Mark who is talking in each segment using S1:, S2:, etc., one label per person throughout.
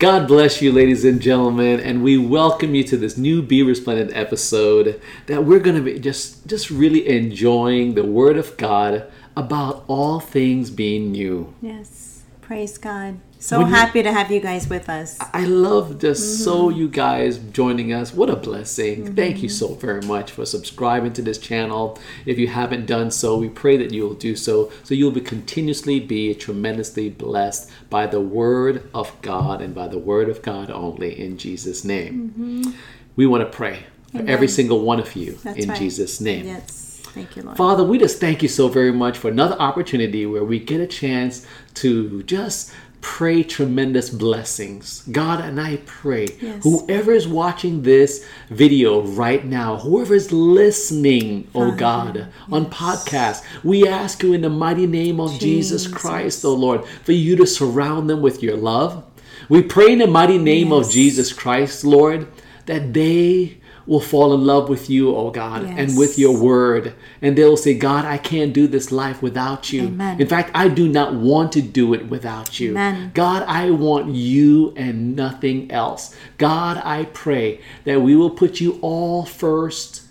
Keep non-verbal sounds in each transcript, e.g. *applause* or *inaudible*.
S1: God bless you, ladies and gentlemen, and we welcome you to this new Be Resplendent episode that we're going to be just just really enjoying the Word of God about all things being new.
S2: Yes. Praise God. So
S1: When you-
S2: happy to have you guys with us.
S1: I love just mm-hmm. so you guys joining us. What a blessing. Mm-hmm. Thank you so very much for subscribing to this channel. If you haven't done so, we pray that you will do so so you'll be continuously be tremendously blessed by the word of God and by the word of God only in Jesus name. Mm-hmm. We want to pray for every single one of you
S2: That's
S1: in
S2: right.
S1: Jesus name.
S2: Yes. Thank you, Lord.
S1: Father, we just thank you so very much for another opportunity where we get a chance to just pray tremendous blessings. God, and I pray
S2: Yes.
S1: whoever is watching this video right now, whoever is listening, oh God, on podcast, we ask you in the mighty name of Jesus,
S2: Jesus.
S1: Christ, oh Lord, for you to surround them with your love. We pray in the mighty name of Jesus Christ, Lord, that they will fall in love with you, oh God, and with your word. And they'll say, God, I can't do this life without you.
S2: Amen.
S1: In fact, I do not want to do it without you.
S2: Amen.
S1: God, I want you and nothing else. God, I pray that we will put you all first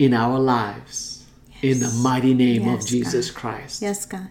S1: in our lives. In the mighty name of Jesus
S2: God.
S1: Christ.
S2: yes, God.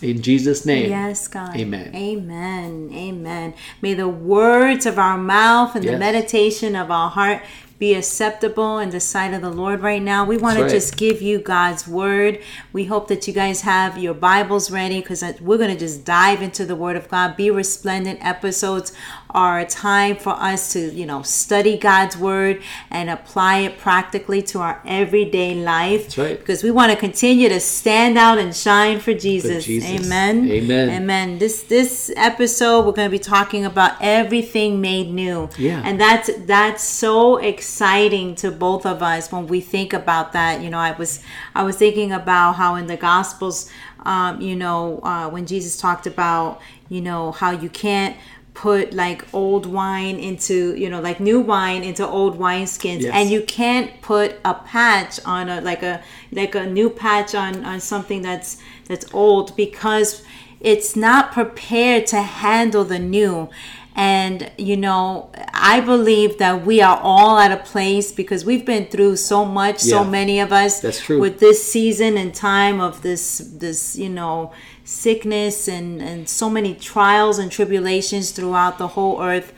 S1: In Jesus' name.
S2: Yes, God.
S1: Amen.
S2: Amen. Amen. May the words of our mouth and the meditation of our heart be acceptable in the sight of the Lord right now. We want to just give you God's word. We hope that you guys have your Bibles ready because uh, we're going to just dive into the word of God. Be resplendent episodes are a time for us to, you know, study God's word and apply it practically to our everyday life.
S1: That's right.
S2: Because we want to continue to stand out and shine for Jesus.
S1: Jesus.
S2: Amen.
S1: Amen.
S2: Amen. This this episode we're going to be talking about everything made new.
S1: Yeah.
S2: And that's that's so exciting to both of us when we think about that. You know, I was I was thinking about how in the Gospels, um, you know, uh, when Jesus talked about you know how you can't put like old wine into you know like new wine into old wineskins
S1: Yes.
S2: and you can't put a patch on a like a like a new patch on on something that's that's old because it's not prepared to handle the new and you know i believe that we are all at a place because we've been through so much so many of us
S1: That's true.
S2: with this season and time of this this you know sickness and and so many trials and tribulations throughout the whole earth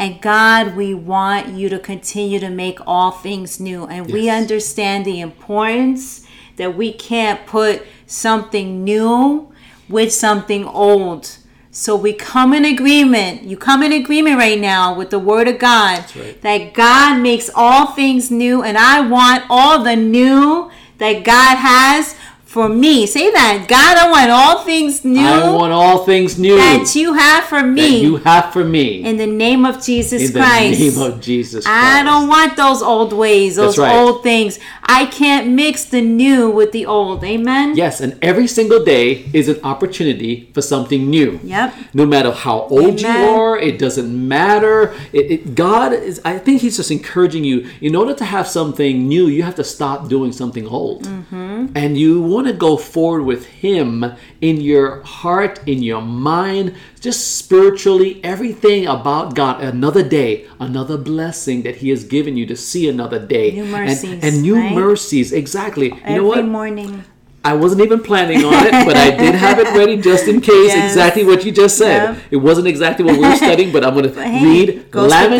S2: and God, we want you to continue to make all things new. And we understand the importance that we can't put something new with something old. So we come in agreement. You come in agreement right now with the word of God
S1: right.
S2: that God makes all things new. And I want all the new that God has for me. Say that. God, I want all things new
S1: I want all things new
S2: that you have for me.
S1: that you have for me.
S2: in the name of Jesus
S1: in the
S2: Christ.
S1: name of Jesus Christ.
S2: I don't want those old ways, those
S1: right.
S2: old things. I can't mix the new with the old. Amen.
S1: Yes, and every single day is an opportunity for something new.
S2: Yep.
S1: No matter how old you are, it doesn't matter. It, it, God is, I think He's just encouraging you. In order to have something new, you have to stop doing something old.
S2: Mm-hmm.
S1: And you want to go forward with Him in your heart, in your mind, just spiritually, everything about God. Another day, another blessing that He has given you to see another day.
S2: New
S1: And-
S2: mercies,
S1: And, new
S2: right?
S1: mercies, exactly. You
S2: Every
S1: know what?
S2: morning.
S1: I wasn't even planning on it, but I did have it ready just in case. *laughs*
S2: Yes.
S1: Exactly what you just said.
S2: Yep.
S1: It wasn't exactly what we were studying, but I'm going *laughs* to
S2: hey,
S1: read
S2: goes with his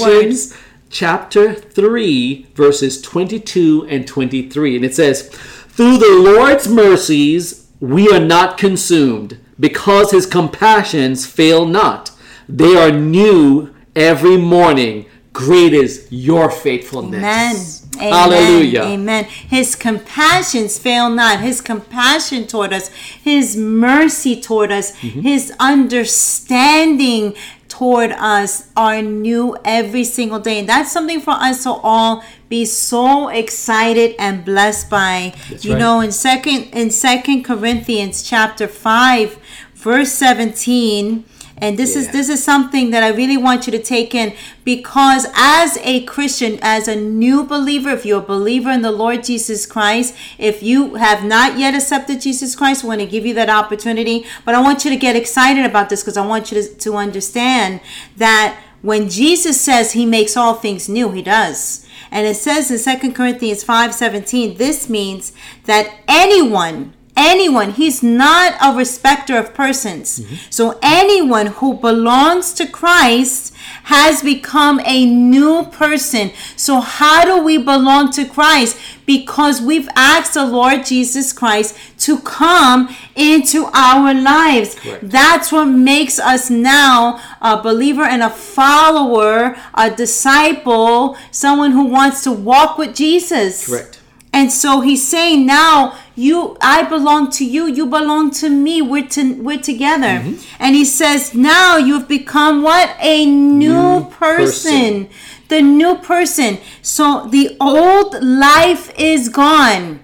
S1: Lamentations chapter 3, verses 22 and 23. And it says, Through the Lord's mercies we are not consumed, because his compassions fail not. They are new every morning. Great is your faithfulness.
S2: Amen. Amen.
S1: Hallelujah.
S2: Amen. His compassions fail not. His compassion toward us, His mercy toward us,
S1: Mm-hmm.
S2: His understanding toward us are new every single day. And that's something for us to all be so excited and blessed by.
S1: That's
S2: you
S1: right.
S2: know, in second in Second Corinthians chapter five, verse 17 And this is this is something that I really want you to take in because as a Christian, as a new believer, if you're a believer in the Lord Jesus Christ, if you have not yet accepted Jesus Christ, I want to give you that opportunity. But I want you to get excited about this because I want you to, to understand that when Jesus says he makes all things new, he does. And it says in 2 Corinthians 5 17, this means that anyone anyone. He's not a respecter of persons. Mm-hmm. So anyone who belongs to christ has become a new person. So how do we belong to christ? Because we've asked the lord jesus christ to come into our lives.
S1: Correct.
S2: that's what makes us now a believer and a follower a disciple someone who wants to walk with jesus.
S1: Correct.
S2: And so he's saying now you I belong to you, you belong to me. We're to, we're together. Mm-hmm. And he says now you've become what? A new,
S1: New
S2: person.
S1: person.
S2: The new person. So the old life is gone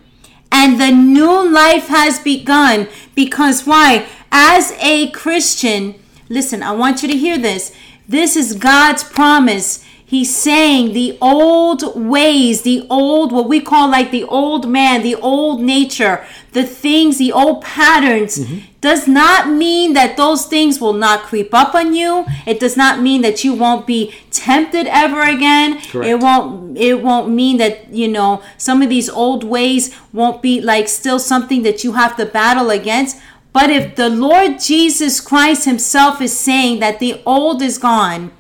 S2: and the new life has begun because why? As a Christian, listen, I want you to hear this. This is God's promise. He's saying the old ways, the old, what we call like the old man, the old nature, the things, the old patterns, mm-hmm. does not mean that those things will not creep up on you. It does not mean that you won't be tempted ever again.
S1: Correct.
S2: It won't it won't mean that, you know, some of these old ways won't be like still something that you have to battle against. But if the Lord Jesus Christ himself is saying that the old is gone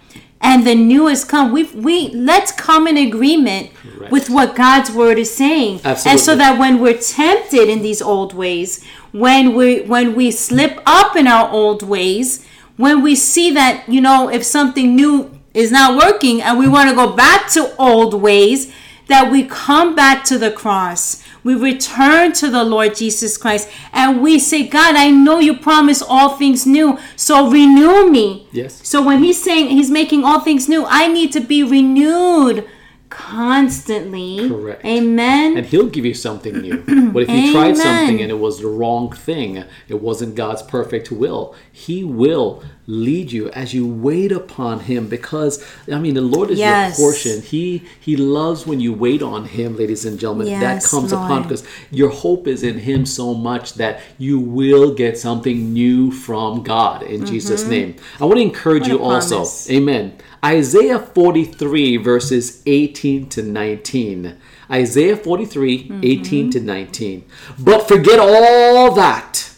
S2: and the new has come, we we let's come in agreement
S1: Correct.
S2: with what God's word is saying. And so that when we're tempted in these old ways, when we when we slip up in our old ways, when we see that, you know, if something new is not working and we want to go back to old ways, that we come back to the cross. We return to the Lord Jesus Christ and we say, God, I know you promise all things new, so renew me.
S1: Yes.
S2: So when he's saying he's making all things new, I need to be renewed constantly.
S1: Correct.
S2: Amen.
S1: and he'll give you something new. *clears throat* But if you tried something and it was the wrong thing, it wasn't God's perfect will, he will lead you as you wait upon him because I mean the Lord is
S2: Yes.
S1: your portion. He he loves when you wait on him, ladies and gentlemen. that
S2: Yes,
S1: comes upon because your hope is in him so much that you will get something new from God in Jesus' name. I want to encourage
S2: Mm-hmm. What
S1: you also.
S2: promise.
S1: Amen. Isaiah 43, verses 18 to 19. Isaiah 43, 18 to 19. But forget all that.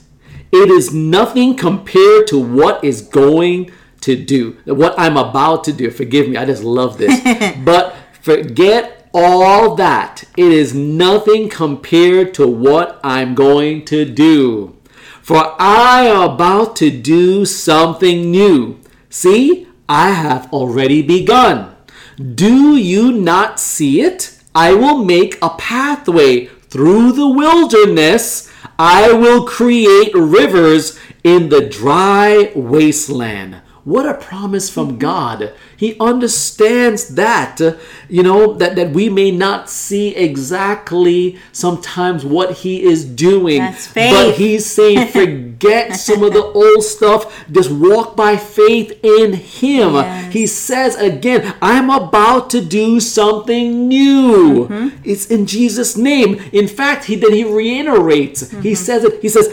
S1: It is nothing compared to what is going to do, what I'm about to do. Forgive me, I just love this. *laughs* but forget all that. It is nothing compared to what I'm going to do. For I am about to do something new. See, I have already begun. Do you not see it? I will make a pathway through the wilderness. I will create rivers in the dry wasteland. What a promise from God. He understands that, you know, that, that we may not see exactly sometimes what He is doing.
S2: That's faith.
S1: But He's saying, *laughs* forget some of the old stuff. Just walk by faith in Him.
S2: Yes.
S1: He says again, I'm about to do something new.
S2: Mm-hmm.
S1: It's in Jesus' name. In fact, he then he reiterates.
S2: Mm-hmm.
S1: He says it. He says,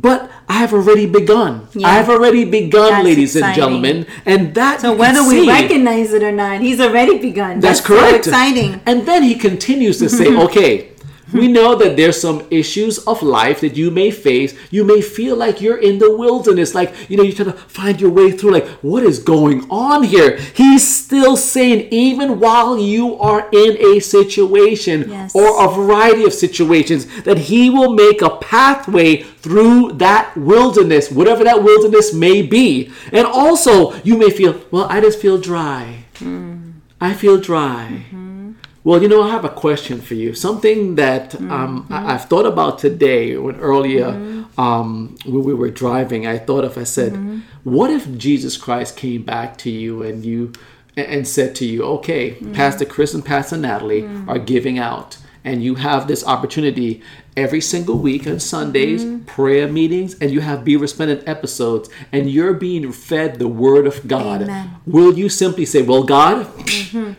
S1: but I have already begun.
S2: Yeah.
S1: I have already begun,
S2: That's
S1: ladies and gentlemen. And that
S2: so whether we recognize it or not, he's already begun.
S1: That's,
S2: so
S1: correct.
S2: exciting.
S1: And then he continues to say, *laughs* okay, we know that there's some issues of life that you may face. You may feel like you're in the wilderness, like, you know, you're trying to find your way through, like, what is going on here? He's still saying, even while you are in a situation
S2: Yes.
S1: or a variety of situations, that he will make a pathway through that wilderness, whatever that wilderness may be. And also, you may feel, well, I just feel dry. Hmm. I feel dry. Mm-hmm. Well, you know, I have a question for you. Something that um, I, mm-hmm. I've thought about today. When earlier, mm-hmm. um, when we were driving, I thought of. I said, mm-hmm. "What if Jesus Christ came back to you and you and- and said to you, okay, Pastor Chris and Pastor Natalie mm. are giving out." and you have this opportunity every single week on Sundays,
S2: Mm-hmm.
S1: prayer meetings, and you have Be Resplendent episodes, and you're being fed the Word of God,
S2: Amen. Mm-hmm.
S1: will you simply say, Well, God,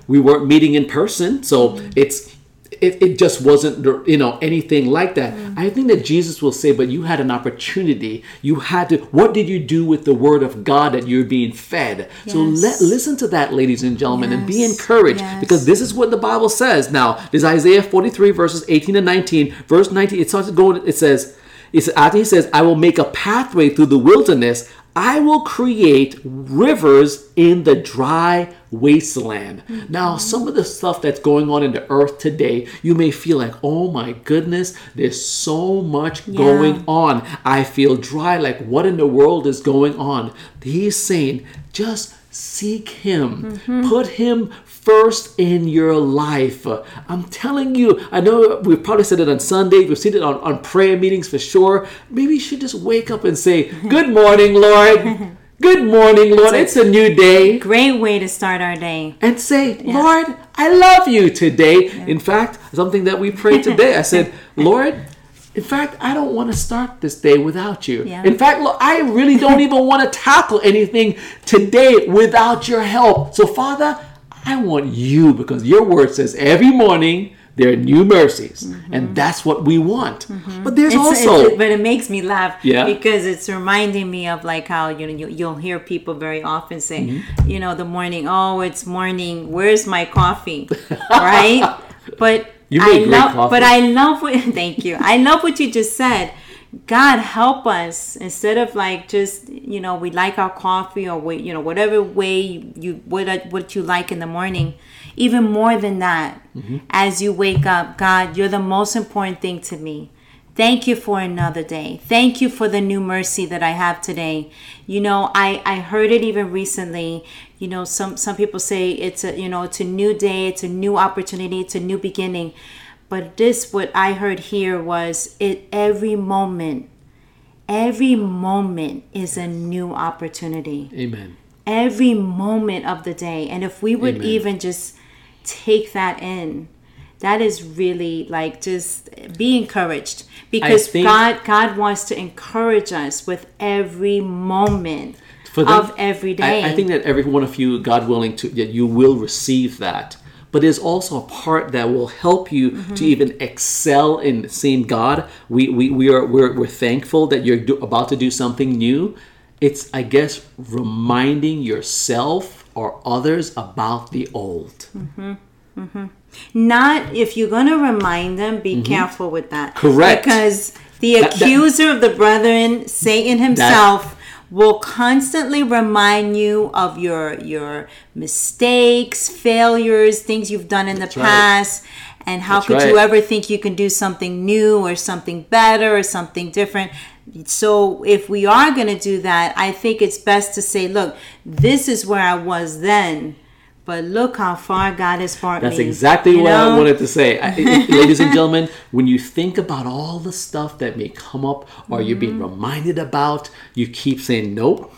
S1: we weren't meeting in person, so it's it, it just wasn't you know anything like that.
S2: Mm-hmm.
S1: i think that jesus will say but you had an opportunity. You had to what did you do with the word of god that you're being fed? So let listen to that ladies and gentlemen and be encouraged
S2: Yes.
S1: because this is what the bible says. Now is isaiah 43 verses 18 and 19 verse 19 it starts going it says it's after he says i will make a pathway through the wilderness I will create rivers in the dry wasteland. Now, some of the stuff that's going on in the earth today, you may feel like, oh my goodness, there's so much going on. I feel dry. Like, what in the world is going on? He's saying, just seek Him, mm-hmm. put Him first in your life. I'm telling you, I know we've probably said it on Sundays, we've seen it on, on prayer meetings for sure. Maybe you should just wake up and say, Good *laughs* morning, Lord. Good morning, Lord. It's a new day.
S2: Great way to start our day.
S1: And say, Lord, I love you today. In fact, something that we prayed today, I said, *laughs* Lord, in fact, I don't want to start this day without you.
S2: Yeah.
S1: In fact, Lord, I really don't *laughs* even want to tackle anything today without your help. So, Father, I want you because your word says every morning there are new mercies, and that's what we want. But there's
S2: Mm-hmm. It's-
S1: also
S2: it's- but it makes me laugh
S1: Yeah.
S2: because it's reminding me of like how you know you, you'll hear people very often say,
S1: Mm-hmm.
S2: you know, the morning, oh, it's morning. Where's my coffee? right? *laughs* But
S1: You
S2: I
S1: make great
S2: love,
S1: coffee.
S2: but I love what. *laughs* Thank you. I love what you just said. God help us instead of like just you know we like our coffee or we, you know whatever way you, what what you like in the morning. Even more than that,
S1: Mm-hmm.
S2: as you wake up, God, you're the most important thing to me. Thank you for another day. Thank you for the new mercy that I have today. You know, I I heard it even recently. You know, some some people say it's a you know it's a new day, it's a new opportunity, it's a new beginning. But this what I heard here was it every moment, every moment is a new opportunity
S1: Amen.
S2: every moment of the day. And if we would
S1: Amen.
S2: even just take that in, that is really like just be encouraged because
S1: think-
S2: God God wants to encourage us with every moment of every day.
S1: I, I think that every one of you, God willing, to that you will receive that. But there's also a part that will help you
S2: Mm-hmm.
S1: to even excel in seeing God. We we, we are we're, we're thankful that you're do, about to do something new. It's I guess reminding yourself or others about the old.
S2: Not if you're going to remind them, be careful with that.
S1: Mm-hmm. Correct.
S2: Because the
S1: That- that-
S2: accuser of the brethren, Satan himself, will constantly remind you of your your mistakes, failures, things you've done in the
S1: right.
S2: past. And how
S1: That's
S2: could you ever think you can do something new or something better or something different? So, if we are going to do that, I think it's best to say, look, this is where I was then, but look how far God has brought
S1: That's
S2: me.
S1: exactly
S2: You
S1: what I wanted to say. *laughs* I, ladies and gentlemen, when you think about all the stuff that may come up or you're being
S2: Mm-hmm.
S1: reminded about, you keep saying, nope,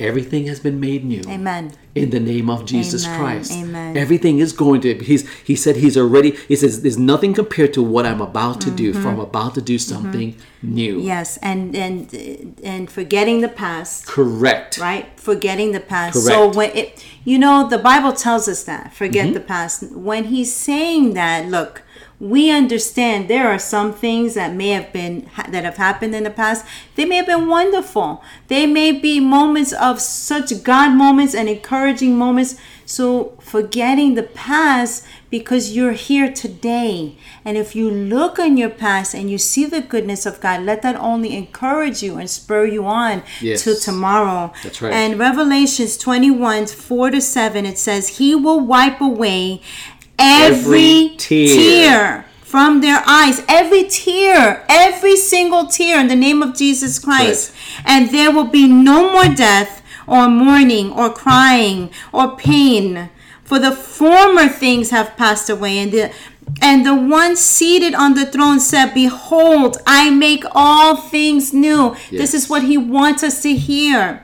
S1: everything has been made new.
S2: Mm-hmm. Amen.
S1: In the name of Jesus
S2: Amen.
S1: Christ.
S2: Amen.
S1: Everything is going to, he's, he said he's already, he says, there's nothing compared to what I'm about to do, for I'm about to do something new.
S2: Mm-hmm. Yes, and and and forgetting the past,
S1: Correct.
S2: right? Forgetting the past.
S1: Correct.
S2: So when it, you know, the Bible tells us that forget
S1: Mm-hmm.
S2: the past. When he's saying that, look, we understand there are some things that may have been that have happened in the past. They may have been wonderful. They may be moments of such God moments and encouraging moments. So forgetting the past because you're here today. And if you look on your past and you see the goodness of God, let that only encourage you and spur you on
S1: Yes.
S2: to tomorrow.
S1: That's right.
S2: And Revelations 21 4 to 7, it says, He will wipe away every,
S1: Every tear.
S2: tear from their eyes. Every tear, every single tear in the name of Jesus Christ. And there will be no more death or mourning or crying or pain. For the former things have passed away, and the and the one seated on the throne said, Behold, I make all things new. This is what he wants us to hear.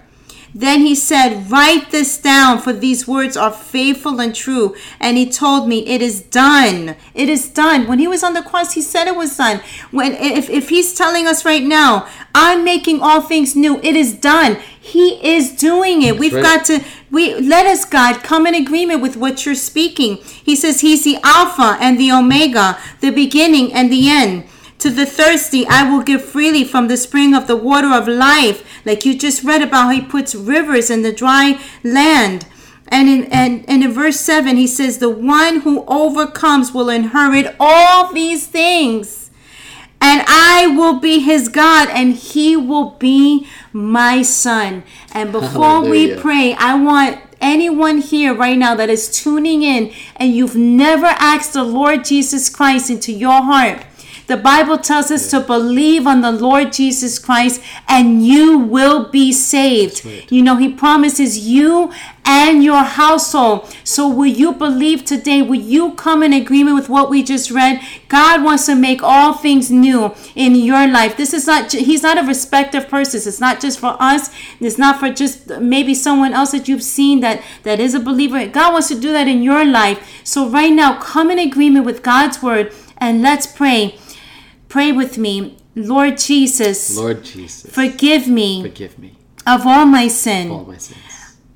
S2: Then he said, Write this down, for these words are faithful and true. And he told me, It is done. It is done. When he was on the cross, he said it was done. When if, if he's telling us right now, I'm making all things new, it is done. He is doing it. We've
S1: right.
S2: got to we let us God come in agreement with what you're speaking. He says he's the alpha and the omega, the beginning and the end. To the thirsty, I will give freely from the spring of the water of life. Like you just read about how he puts rivers in the dry land. And in, and, and in verse 7, he says, The one who overcomes will inherit all these things. And I will be his God, and he will be my son. And *laughs* before we pray, I want anyone here right now that is tuning in and you've never asked the Lord Jesus Christ into your heart. The Bible tells us to believe on the Lord Jesus Christ and you will be saved.
S1: right.
S2: You know, He promises you and your household. So, will you believe today? Will you come in agreement with what we just read? God wants to make all things new in your life. This is not, He's not a respect of persons. It's not just for us, it's not for just maybe someone else that you've seen that, that is a believer. God wants to do that in your life. So, right now, come in agreement with God's word and let's pray. Pray with me. Lord Jesus,
S1: Lord Jesus,
S2: forgive me
S1: forgive me
S2: of all my sin.
S1: all my sins.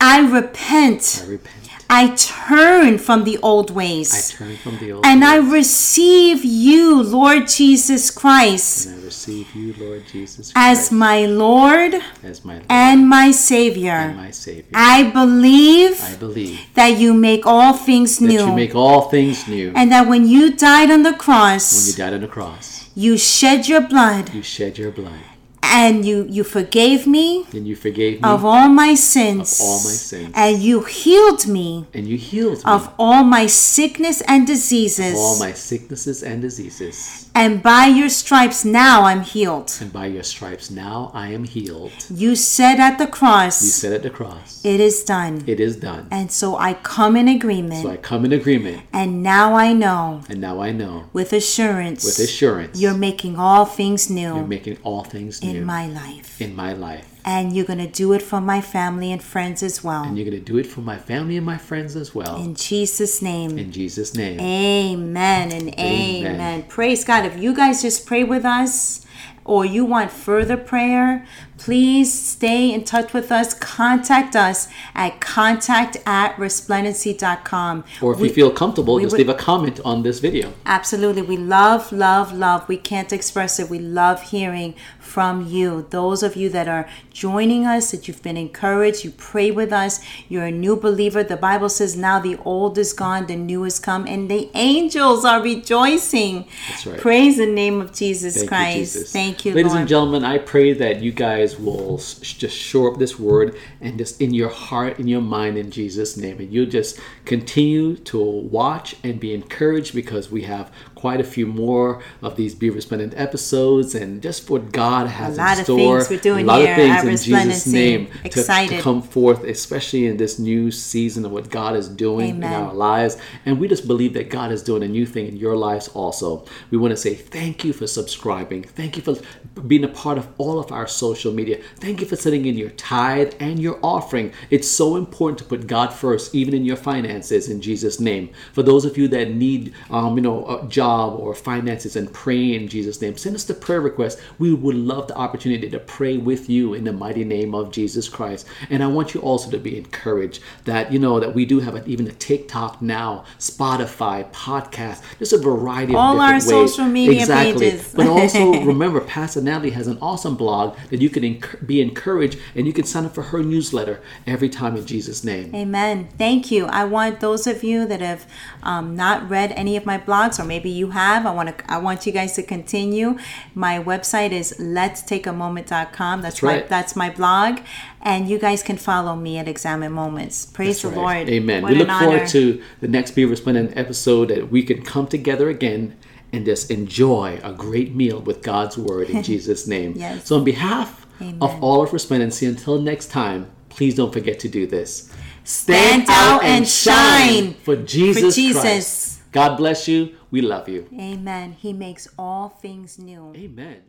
S2: I repent.
S1: I repent.
S2: I turn from the old ways.
S1: I
S2: ways.
S1: turn from the old
S2: And I receive you, Lord Jesus Christ,
S1: and I receive you, Lord Jesus
S2: as my Lord
S1: as my Lord
S2: and my Savior.
S1: and my Savior.
S2: I believe
S1: I believe
S2: that you make all things
S1: that you
S2: new.
S1: make all things new.
S2: And that when you died on the cross,
S1: when you died on the cross,
S2: you shed your blood
S1: you shed your blood,
S2: and you, you forgave me
S1: and you forgave me,
S2: of all my sins.
S1: Of all my sins.
S2: And you healed me
S1: and you healed me
S2: of all my sickness and diseases.
S1: of all my sicknesses and diseases.
S2: And by your stripes now I'm healed.
S1: And by your stripes now I am healed.
S2: You said at the cross,
S1: You said at the cross,
S2: it is done.
S1: it is done.
S2: And so I come in agreement.
S1: So I come in agreement,
S2: and now I know
S1: and now I know
S2: with assurance
S1: with assurance
S2: you're making all things new
S1: you're making all things new
S2: in my life.
S1: in my life.
S2: And you're going to do it for my family and friends as well.
S1: And you're going to do it for my family and my friends as well.
S2: In Jesus' name.
S1: In Jesus' name.
S2: Amen and amen.
S1: Amen.
S2: Praise God. If you guys just pray with us or you want further prayer, please stay in touch with us. Contact us at contact at resplendency.com.
S1: Or if
S2: We-
S1: you feel comfortable, just
S2: would-
S1: leave a comment on this video.
S2: Absolutely. We love, love, love. We can't express it. We love hearing from you. Those of you that are joining us, that you've been encouraged, you pray with us, you're a new believer. The Bible says now the old is gone, the new has come, and the angels are rejoicing.
S1: That's right.
S2: Praise the name of Jesus
S1: Thank
S2: Christ.
S1: you, Jesus.
S2: Thank you,
S1: Ladies
S2: Lord.
S1: and gentlemen, I pray that you guys will just shore up this word and just in your heart, in your mind, in Jesus' name. And you'll just continue to watch and be encouraged because we have quite a few more of these Be Resplendent episodes and just what God has in store.
S2: A lot of things we're doing
S1: a lot
S2: here
S1: of things in Jesus' name to- to, come forth, especially in this new season of what God is doing in our lives. And we just believe that God is doing a new thing in your lives also. We want to say thank you for subscribing. Thank you for being a part of all of our social media. Thank you for sending in your tithe and your offering. It's so important to put God first, even in your finances, in Jesus' name. For those of you that need, um, you know, a job or finances and pray in Jesus' name, send us the prayer request. We would love the opportunity to pray with you in the mighty name of Jesus Christ. And I want you also to be encouraged that you know that we do have even a TikTok now, Spotify, podcast, just a variety of
S2: All our
S1: ways.
S2: social media
S1: exactly.
S2: pages.
S1: but also *laughs* remember, Pastor Natalie has an awesome blog that you can enc- be encouraged and you can sign up for her newsletter every time in Jesus' name.
S2: Amen. Thank you. I want those of you that have um, not read any of my blogs, or maybe you have, I want to. I want you guys to continue. My website is let's take a letstakeamoment.com. That's, my
S1: right.
S2: that's my blog, and you guys can follow me at Examine Moments. Praise
S1: That's
S2: the
S1: right.
S2: Lord.
S1: Amen.
S2: What
S1: we look forward
S2: honor.
S1: to the next Be Resplendent episode that we can come together again and just enjoy a great meal with God's word in *laughs* Jesus' name.
S2: Yes.
S1: So, on behalf
S2: Amen.
S1: of all of Resplendency, until next time, please don't forget to do this.
S2: Stand out and shine
S1: for Jesus,
S2: Jesus.
S1: Christ. God bless you. We love you.
S2: Amen. He makes all things new.
S1: Amen.